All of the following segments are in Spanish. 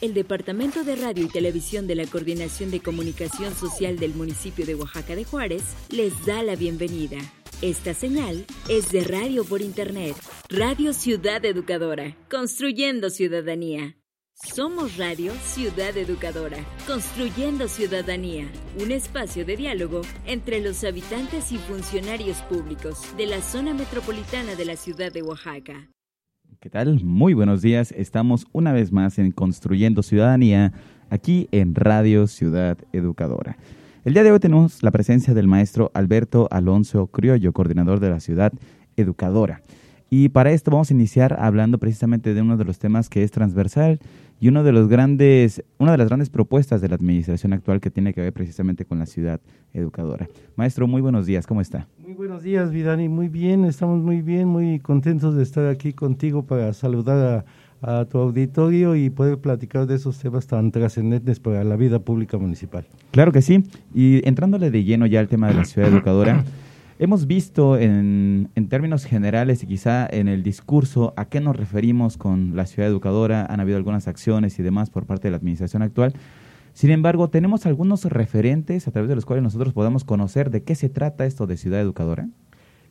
El Departamento de Radio y Televisión de la Coordinación de Comunicación Social del municipio de Oaxaca de Juárez les da la bienvenida. Esta señal es de radio por Internet, Radio Ciudad Educadora, construyendo ciudadanía. Somos Radio Ciudad Educadora, construyendo ciudadanía, un espacio de diálogo entre los habitantes y funcionarios públicos de la zona metropolitana de la ciudad de Oaxaca. ¿Qué tal? Muy buenos días. Estamos una vez más en Construyendo Ciudadanía, aquí en Radio Ciudad Educadora. El día de hoy tenemos la presencia del maestro Alberto Alonso Criollo, coordinador de la Ciudad Educadora. Y para esto vamos a iniciar hablando precisamente de uno de los temas que es transversal y uno de los grandes, una de las grandes propuestas de la administración actual que tiene que ver precisamente con la ciudad educadora. Maestro, muy buenos días, ¿cómo está? Muy buenos días, Vidani, muy bien, estamos muy bien, muy contentos de estar aquí contigo para saludar a, a tu auditorio y poder platicar de esos temas tan trascendentes para la vida pública municipal. Claro que sí, y entrándole de lleno ya al tema de la ciudad educadora. Hemos visto en, en, términos generales y quizá en el discurso a qué nos referimos con la ciudad educadora, han habido algunas acciones y demás por parte de la administración actual. Sin embargo, tenemos algunos referentes a través de los cuales nosotros podamos conocer de qué se trata esto de ciudad educadora.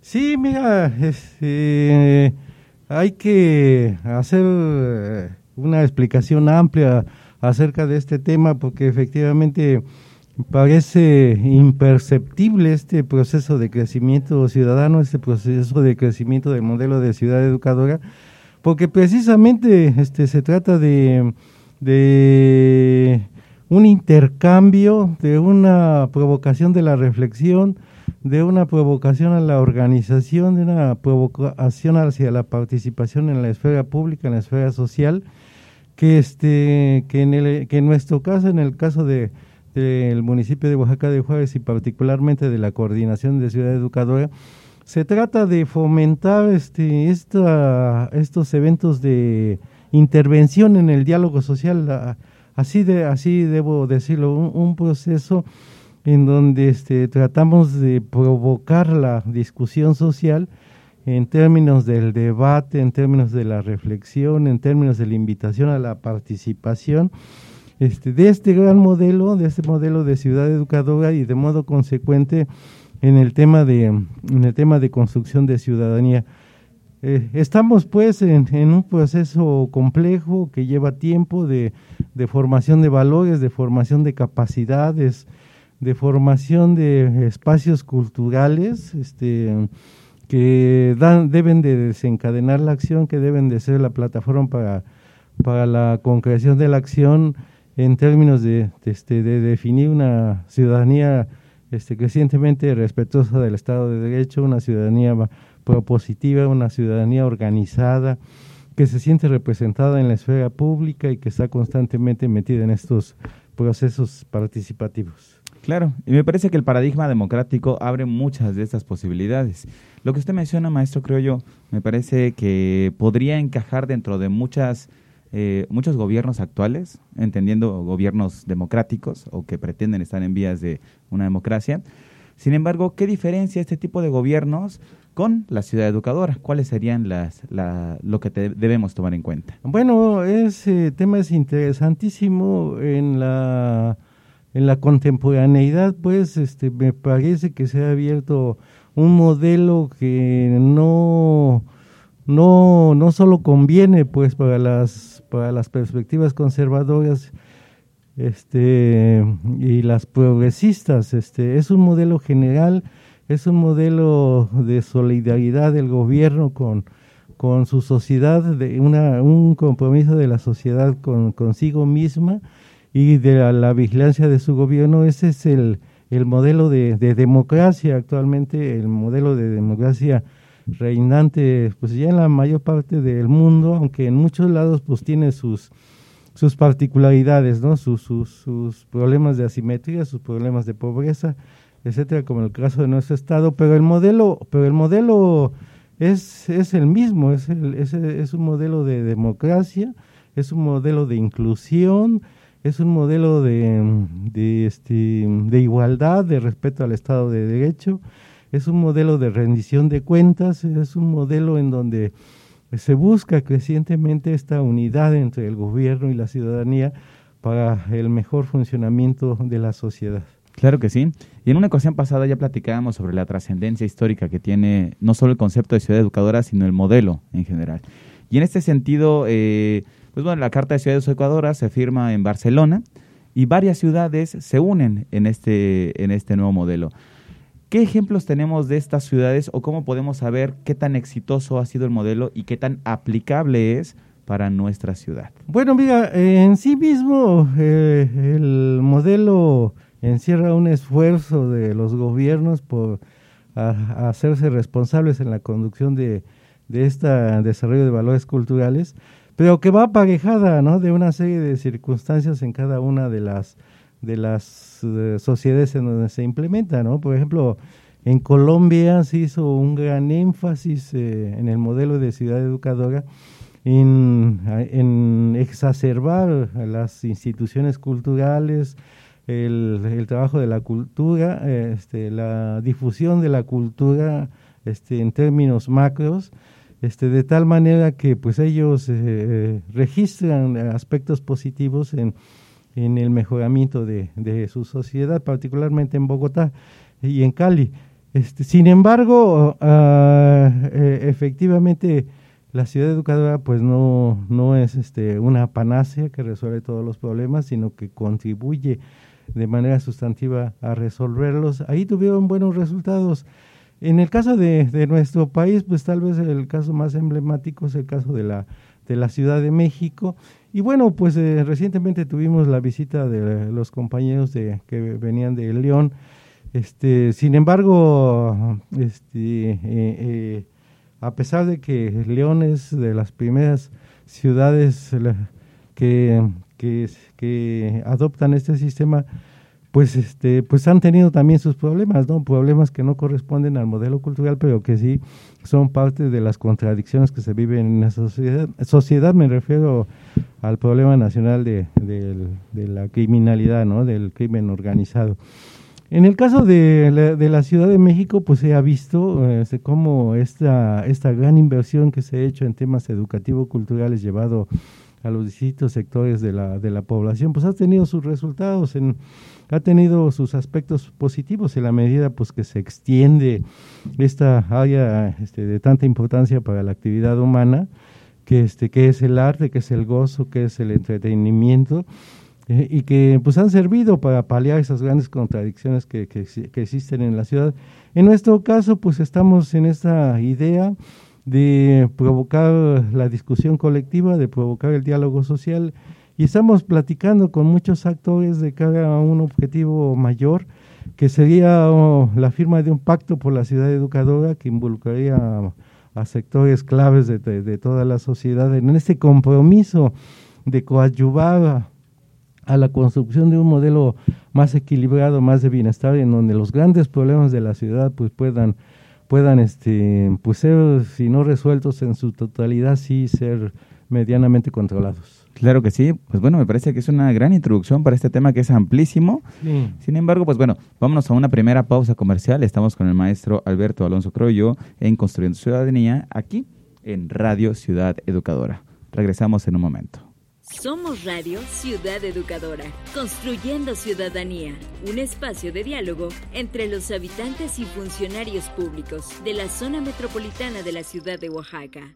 Sí, mira, este, hay que hacer una explicación amplia acerca de este tema porque efectivamente parece imperceptible este proceso de crecimiento ciudadano, este proceso de crecimiento del modelo de ciudad educadora, porque precisamente este se trata de, de un intercambio, de una provocación de la reflexión, de una provocación a la organización, de una provocación hacia la participación en la esfera pública, en la esfera social, que este que en el que en nuestro caso, en el caso de del municipio de Oaxaca de Juárez y particularmente de la coordinación de Ciudad Educadora, se trata de fomentar este, esta, estos eventos de intervención en el diálogo social, así, de, así debo decirlo, un, proceso en donde este, tratamos de provocar la discusión social en términos del debate, en términos de la reflexión, en términos de la invitación a la participación este, de este gran modelo, de este modelo de ciudad educadora y de modo consecuente en el tema de, en el tema de construcción de ciudadanía. Eh, estamos pues en, un proceso complejo que lleva tiempo de, de, formación de valores, de formación de capacidades, de formación de espacios culturales este, que deben de desencadenar la acción, que deben de ser la plataforma para, para la concreción de la acción en términos de, este, de definir una ciudadanía este, crecientemente respetuosa del Estado de Derecho, una ciudadanía propositiva, una ciudadanía organizada, que se siente representada en la esfera pública y que está constantemente metida en estos procesos participativos. Claro, y me parece que el paradigma democrático abre muchas de estas posibilidades. Lo que usted menciona, maestro, creo yo, me parece que podría encajar dentro de muchas eh, muchos gobiernos actuales, entendiendo gobiernos democráticos o que pretenden estar en vías de una democracia. Sin embargo, ¿qué diferencia este tipo de gobiernos con la ciudad educadora? ¿Cuáles serían las, lo que debemos tomar en cuenta? Bueno, ese tema es interesantísimo en la en la contemporaneidad, pues, este, me parece que se ha abierto un modelo que no no no solo conviene, pues, para las para las perspectivas conservadoras este y las progresistas este es un modelo general es un modelo de solidaridad del gobierno con con su sociedad de una un compromiso de la sociedad con consigo misma y de la, vigilancia de su gobierno. Ese es el el modelo de, de democracia actualmente el modelo de democracia reinante pues ya en la mayor parte del mundo, aunque en muchos lados pues tiene sus sus particularidades, ¿no? Sus, sus, problemas de asimetría, sus problemas de pobreza, etcétera, como el caso de nuestro estado, pero el modelo, pero el modelo es, es el mismo, es, el, es, es un modelo de democracia, es un modelo de inclusión, es un modelo de, de, este, de igualdad, de respeto al Estado de Derecho, es un modelo de rendición de cuentas, es un modelo en donde se busca crecientemente esta unidad entre el gobierno y la ciudadanía para el mejor funcionamiento de la sociedad. Claro que sí. Y en una ocasión pasada ya platicábamos sobre la trascendencia histórica que tiene no solo el concepto de ciudad educadora, sino el modelo en general. Y en este sentido, eh, pues bueno, la Carta de Ciudades Educadoras se firma en Barcelona y varias ciudades se unen en este, en este nuevo modelo. ¿Qué ejemplos tenemos de estas ciudades o cómo podemos saber qué tan exitoso ha sido el modelo y qué tan aplicable es para nuestra ciudad? Bueno, mira, en sí mismo eh, el modelo encierra un esfuerzo de los gobiernos por hacerse responsables en la conducción de, este desarrollo de valores culturales, pero que va aparejada ¿no? de una serie de circunstancias en cada una de las de las eh, sociedades en donde se implementa, ¿no? Por ejemplo, en Colombia se hizo un gran énfasis eh, en el modelo de ciudad educadora en, en exacerbar las instituciones culturales, el, el, trabajo de la cultura, este, la difusión de la cultura este, en términos macros, este, de tal manera que pues ellos eh, registran aspectos positivos en en el mejoramiento de, de su sociedad, particularmente en Bogotá y en Cali. Este, sin embargo, eh, efectivamente, la ciudad educadora pues no, no es este, una panacea que resuelve todos los problemas, sino que contribuye de manera sustantiva a resolverlos. Ahí tuvieron buenos resultados. En el caso de, de nuestro país, pues tal vez el caso más emblemático es el caso de la, de la Ciudad de México, y bueno, pues eh, recientemente tuvimos la visita de los compañeros de, que venían de León. Este, sin embargo, este, eh, eh, a pesar de que León es de las primeras ciudades que, que, que adoptan este sistema, pues este pues han tenido también sus problemas, ¿no? Problemas que no corresponden al modelo cultural, pero que sí son parte de las contradicciones que se viven en la sociedad. Sociedad me refiero al problema nacional de, de, la criminalidad, ¿no? Del crimen organizado. En el caso de la, de la Ciudad de México, pues se ha visto este, cómo esta, esta gran inversión que se ha hecho en temas educativo-culturales llevado a los distintos sectores de la, de la población, pues ha tenido sus resultados, en, ha tenido sus aspectos positivos en la medida pues que se extiende esta área este, de tanta importancia para la actividad humana, que, este, que es el arte, que es el gozo, que es el entretenimiento, eh, y que pues han servido para paliar esas grandes contradicciones que, que, que existen en la ciudad. En nuestro caso, pues estamos en esta idea de provocar la discusión colectiva, de provocar el diálogo social y estamos platicando con muchos actores de cara a un objetivo mayor que sería oh, la firma de un pacto por la ciudad educadora que involucraría a, sectores claves de, toda la sociedad en este compromiso de coadyuvar a la construcción de un modelo más equilibrado, más de bienestar, en donde los grandes problemas de la ciudad pues puedan puedan este pues ser, si no resueltos en su totalidad sí ser medianamente controlados. Claro que sí, pues bueno, me parece que es una gran introducción para este tema que es amplísimo. Sin embargo, pues bueno, vámonos a una primera pausa comercial. Estamos con el maestro Alberto Alonso Croyo en Construyendo Ciudadanía aquí en Radio Ciudad Educadora. Regresamos en un momento. Somos Radio Ciudad Educadora, construyendo ciudadanía, un espacio de diálogo entre los habitantes y funcionarios públicos de la zona metropolitana de la ciudad de Oaxaca.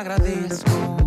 agradeço.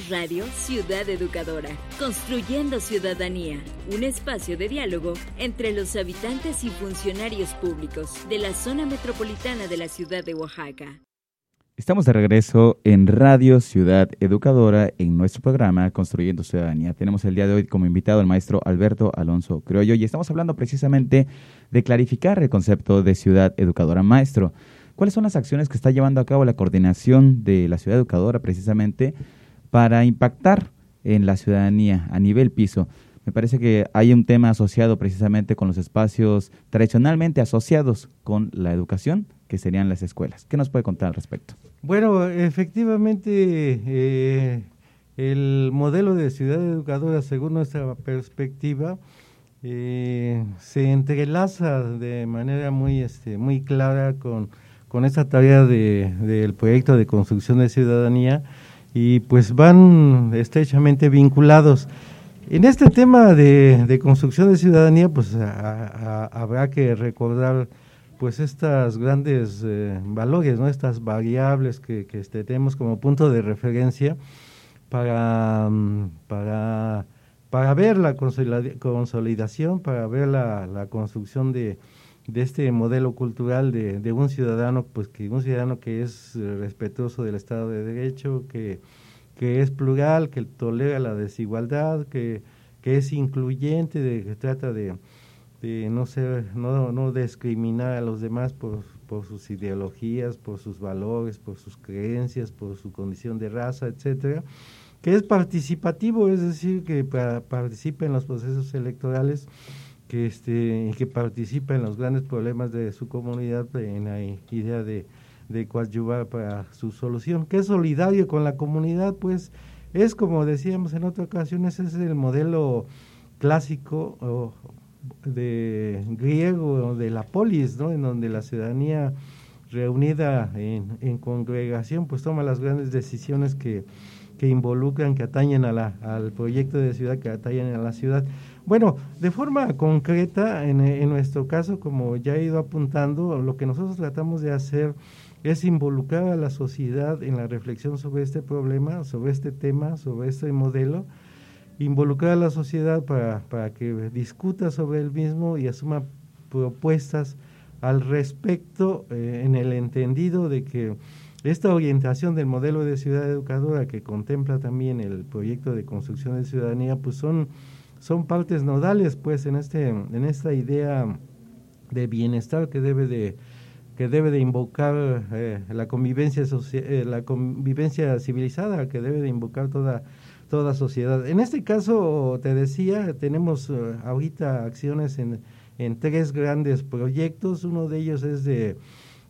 Radio Ciudad Educadora, construyendo ciudadanía, un espacio de diálogo entre los habitantes y funcionarios públicos de la zona metropolitana de la ciudad de Oaxaca. Estamos de regreso en Radio Ciudad Educadora en nuestro programa Construyendo Ciudadanía. Tenemos el día de hoy como invitado al maestro Alberto Alonso Criollo y estamos hablando precisamente de clarificar el concepto de ciudad educadora. Maestro, ¿cuáles son las acciones que está llevando a cabo la coordinación de la ciudad educadora precisamente para impactar en la ciudadanía a nivel piso. Me parece que hay un tema asociado precisamente con los espacios tradicionalmente asociados con la educación, que serían las escuelas. ¿Qué nos puede contar al respecto? Bueno, efectivamente, eh, el modelo de ciudad educadora, según nuestra perspectiva, eh, se entrelaza de manera muy, este, muy clara con con esta tarea de, del proyecto de construcción de ciudadanía y pues van estrechamente vinculados. En este tema de, de construcción de ciudadanía, pues habrá que recordar pues estas grandes eh, valores, ¿no? estas variables que, que este, tenemos como punto de referencia para, mm, para, para ver la consolidación, para ver la, la construcción de, de este modelo cultural de, de, un ciudadano, pues que un ciudadano que es eh, respetuoso del Estado de Derecho, que, que es plural, que tolera la desigualdad, que, que es incluyente, de, que trata de, de no ser, no, no discriminar a los demás por, por sus ideologías, por sus valores, por sus creencias, por su condición de raza, etcétera, que es participativo, es decir, que participa en los procesos electorales que este que participa en los grandes problemas de su comunidad en la idea de, de coadyuvar para su solución, que es solidario con la comunidad, pues es como decíamos en otra ocasión, ese es el modelo clásico de griego de la polis, ¿no? en donde la ciudadanía reunida en, en congregación pues toma las grandes decisiones que, que involucran, que atañen a la, al proyecto de ciudad, que atañen a la ciudad. Bueno, de forma concreta, en, nuestro caso, como ya he ido apuntando, lo que nosotros tratamos de hacer es involucrar a la sociedad en la reflexión sobre este problema, sobre este tema, sobre este modelo, involucrar a la sociedad para, para que discuta sobre el mismo y asuma propuestas al respecto eh, en el entendido de que esta orientación del modelo de ciudad educadora que contempla también el proyecto de construcción de ciudadanía, pues son son partes nodales pues en este en esta idea de bienestar que debe de que debe de invocar eh, la convivencia eh, la convivencia civilizada que debe de invocar toda toda sociedad. En este caso te decía tenemos eh, ahorita acciones en en tres grandes proyectos. Uno de ellos es de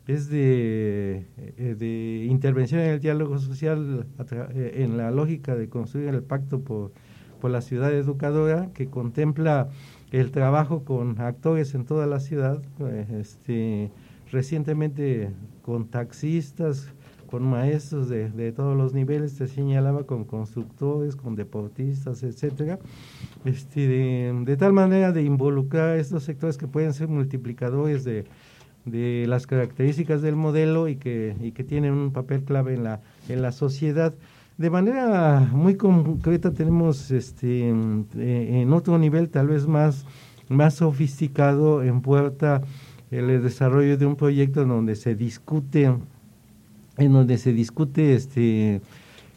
es de, de intervención en el diálogo social en la lógica de construir el pacto por la ciudad educadora que contempla el trabajo con actores en toda la ciudad, pues, este, recientemente con taxistas, con maestros de, de, todos los niveles, se señalaba con constructores, con deportistas, etcétera, este, de, tal manera de involucrar a estos sectores que pueden ser multiplicadores de, de las características del modelo y que, y que tienen un papel clave en la, en la sociedad. De manera muy concreta tenemos este eh, en otro nivel tal vez más, más sofisticado en puerta el desarrollo de un proyecto en donde se discute en donde se discute este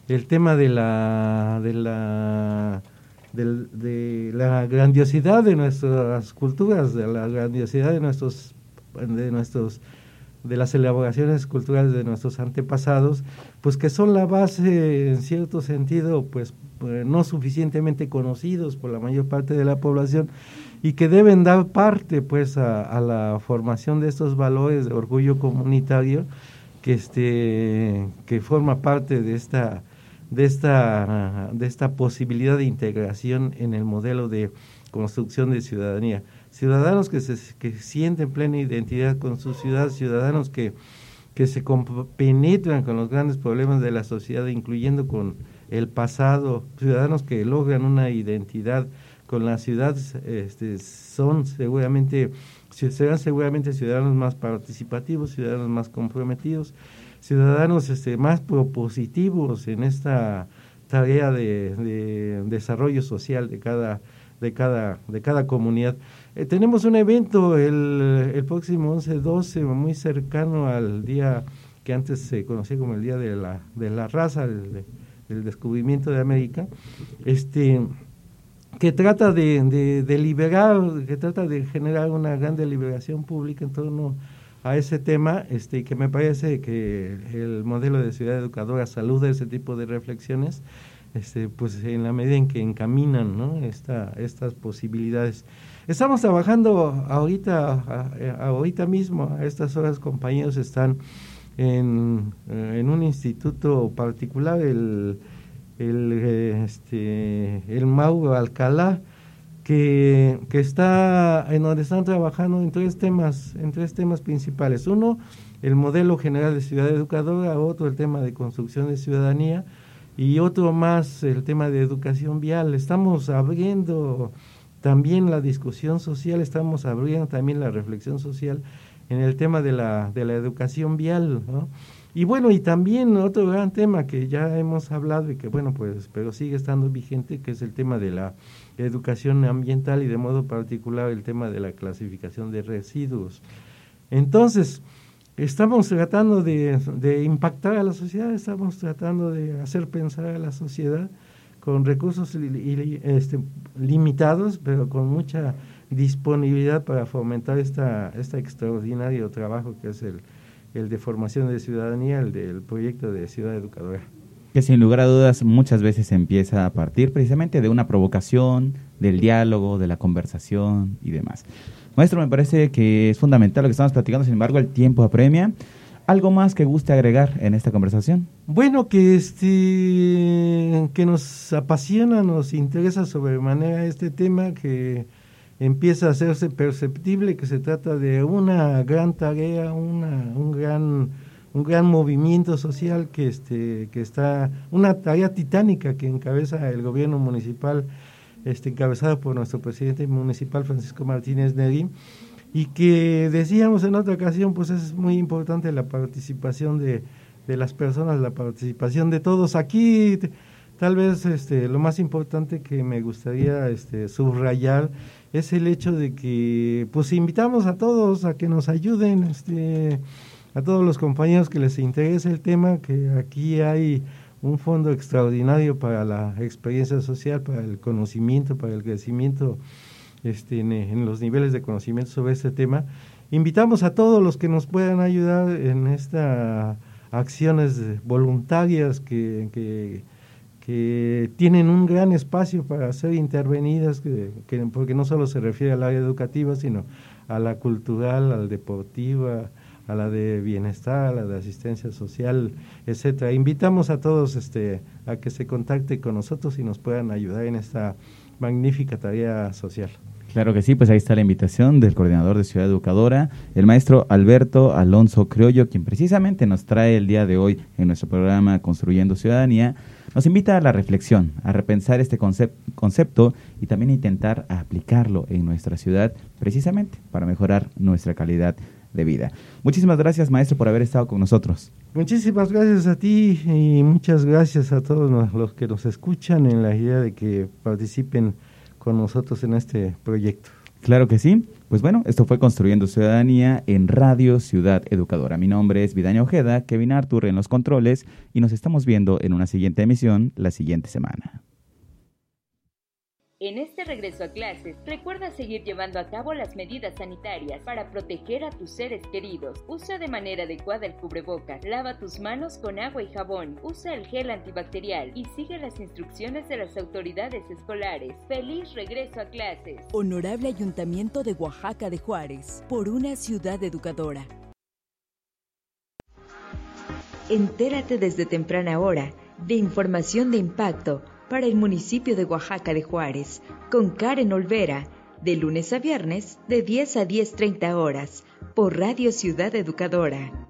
el tema de la de la de la grandiosidad de nuestras culturas, de la grandiosidad de nuestros de nuestros de las elaboraciones culturales de nuestros antepasados, pues que son la base en cierto sentido, pues eh, no suficientemente conocidos por la mayor parte de la población y que deben dar parte pues a, la formación de estos valores de orgullo comunitario que este que forma parte de esta de esta de esta posibilidad de integración en el modelo de construcción de ciudadanía ciudadanos que se que sienten plena identidad con su ciudad, ciudadanos que, que se penetran con los grandes problemas de la sociedad, incluyendo con el pasado, ciudadanos que logran una identidad con la ciudad, este, son seguramente, serán seguramente ciudadanos más participativos, ciudadanos más comprometidos, ciudadanos este, más propositivos en esta tarea de, de desarrollo social de cada, de cada, de cada comunidad. Eh, tenemos un evento el, el próximo 11-12, muy cercano al día que antes se conocía como el Día de la, de la Raza, el, del descubrimiento de América, este, que trata de, de, liberar, que trata de generar una gran deliberación pública en torno a ese tema, este, que me parece que el modelo de ciudad educadora saluda ese tipo de reflexiones, este, pues en la medida en que encaminan estas posibilidades. Estamos trabajando ahorita, ahorita mismo, a estas horas compañeros están en, eh, un instituto particular, el, el, este, el Mauro Alcalá, que, que está en donde están trabajando en tres temas, en tres temas principales. Uno, el modelo general de ciudad educadora, otro el tema de construcción de ciudadanía y otro más el tema de educación vial. Estamos abriendo también la discusión social, estamos abriendo también la reflexión social en el tema de la, de la educación vial. Y bueno, y también otro gran tema que ya hemos hablado y que bueno, pues, pero sigue estando vigente, que es el tema de la educación ambiental y de modo particular el tema de la clasificación de residuos. Entonces, estamos tratando de, de impactar a la sociedad, estamos tratando de hacer pensar a la sociedad con recursos este, limitados, pero con mucha disponibilidad para fomentar esta, este extraordinario trabajo que es el, el de formación de ciudadanía, el del proyecto de Ciudad Educadora. Que sin lugar a dudas muchas veces empieza a partir precisamente de una provocación, del diálogo, de la conversación y demás. Maestro, me parece que es fundamental lo que estamos platicando, sin embargo el tiempo apremia. ¿Algo más que guste agregar en esta conversación? Bueno, que este que nos apasiona, nos interesa sobremanera este tema, que empieza a hacerse perceptible, que se trata de una gran tarea, una, un gran un gran movimiento social que este que está una tarea titánica que encabeza el gobierno municipal este por nuestro presidente municipal Francisco Martínez Neri y que decíamos en otra ocasión, pues es muy importante la participación de, de las personas, la participación de todos. Aquí tal vez este, lo más importante que me gustaría este, subrayar es el hecho de que pues invitamos a todos a que nos ayuden, este, a todos los compañeros que les interese el tema, que aquí hay un fondo extraordinario para la experiencia social, para el conocimiento, para el crecimiento este, en, los niveles de conocimiento sobre este tema. Invitamos a todos los que nos puedan ayudar en estas acciones voluntarias que, que, tienen un gran espacio para ser intervenidas, que, porque no solo se refiere al área educativa, sino a la cultural, a la deportiva, a la de bienestar, a la de asistencia social, etcétera. Invitamos a todos este, a que se contacten con nosotros y nos puedan ayudar en esta magnífica tarea social. Claro que sí, pues ahí está la invitación del coordinador de Ciudad Educadora, el maestro Alberto Alonso Criollo, quien precisamente nos trae el día de hoy en nuestro programa Construyendo Ciudadanía, nos invita a la reflexión, a repensar este concepto y también intentar aplicarlo en nuestra ciudad precisamente para mejorar nuestra calidad de vida. Muchísimas gracias, maestro, por haber estado con nosotros. Muchísimas gracias a ti y muchas gracias a todos los que nos escuchan en la idea de que participen con nosotros en este proyecto. Claro que sí. Pues bueno, esto fue Construyendo Ciudadanía en Radio Ciudad Educadora. Mi nombre es Vidaña Ojeda, Kevin Artur en los controles y nos estamos viendo en una siguiente emisión la siguiente semana. En este regreso a clases, recuerda seguir llevando a cabo las medidas sanitarias para proteger a tus seres queridos. Usa de manera adecuada el cubrebocas, lava tus manos con agua y jabón, usa el gel antibacterial y sigue las instrucciones de las autoridades escolares. ¡Feliz regreso a clases! Honorable Ayuntamiento de Oaxaca de Juárez, por una ciudad educadora. Entérate desde temprana hora de información de impacto para el municipio de Oaxaca de Juárez, con Karen Olvera, de lunes a viernes de 10 a 10.30 horas, por Radio Ciudad Educadora.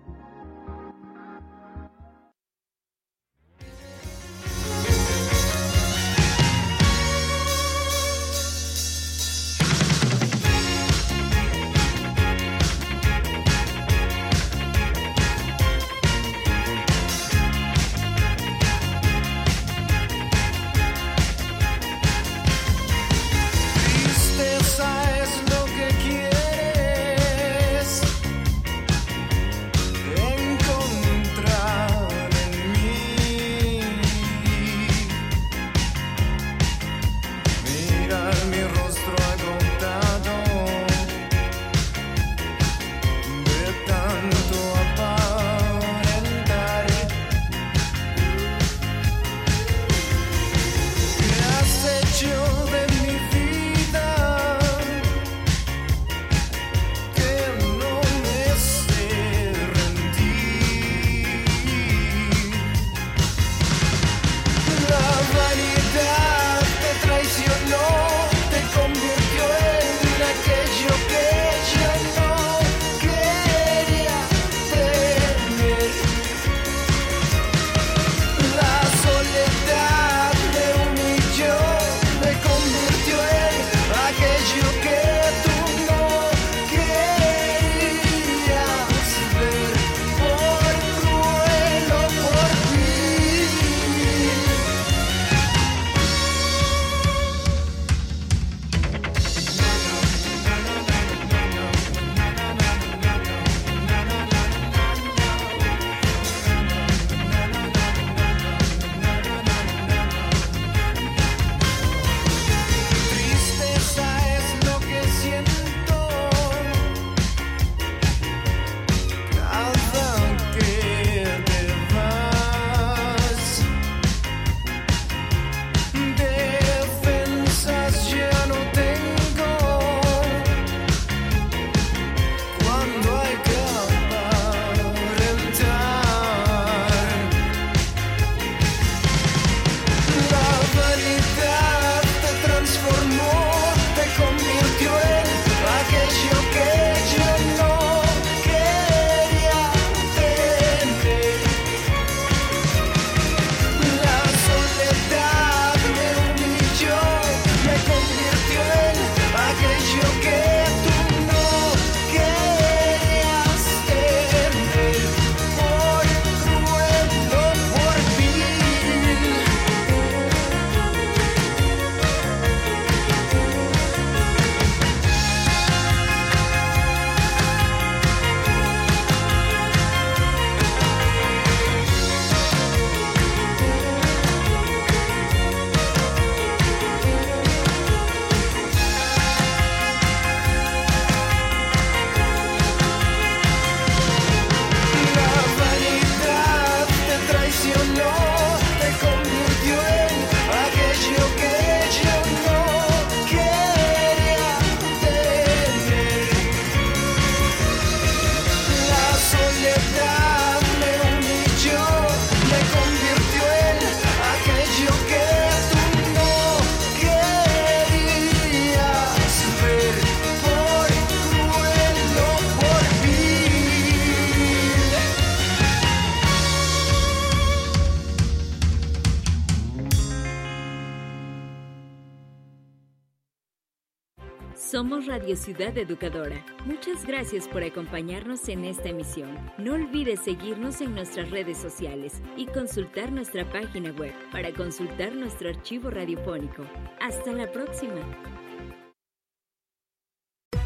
Somos Radio Ciudad Educadora. Muchas gracias por acompañarnos en esta emisión. No olvides seguirnos en nuestras redes sociales y consultar nuestra página web para consultar nuestro archivo radiofónico. Hasta la próxima.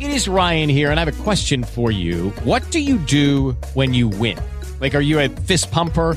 It is Ryan here, and I have a question for you. What do you do when you win? Like, are you a fist pumper?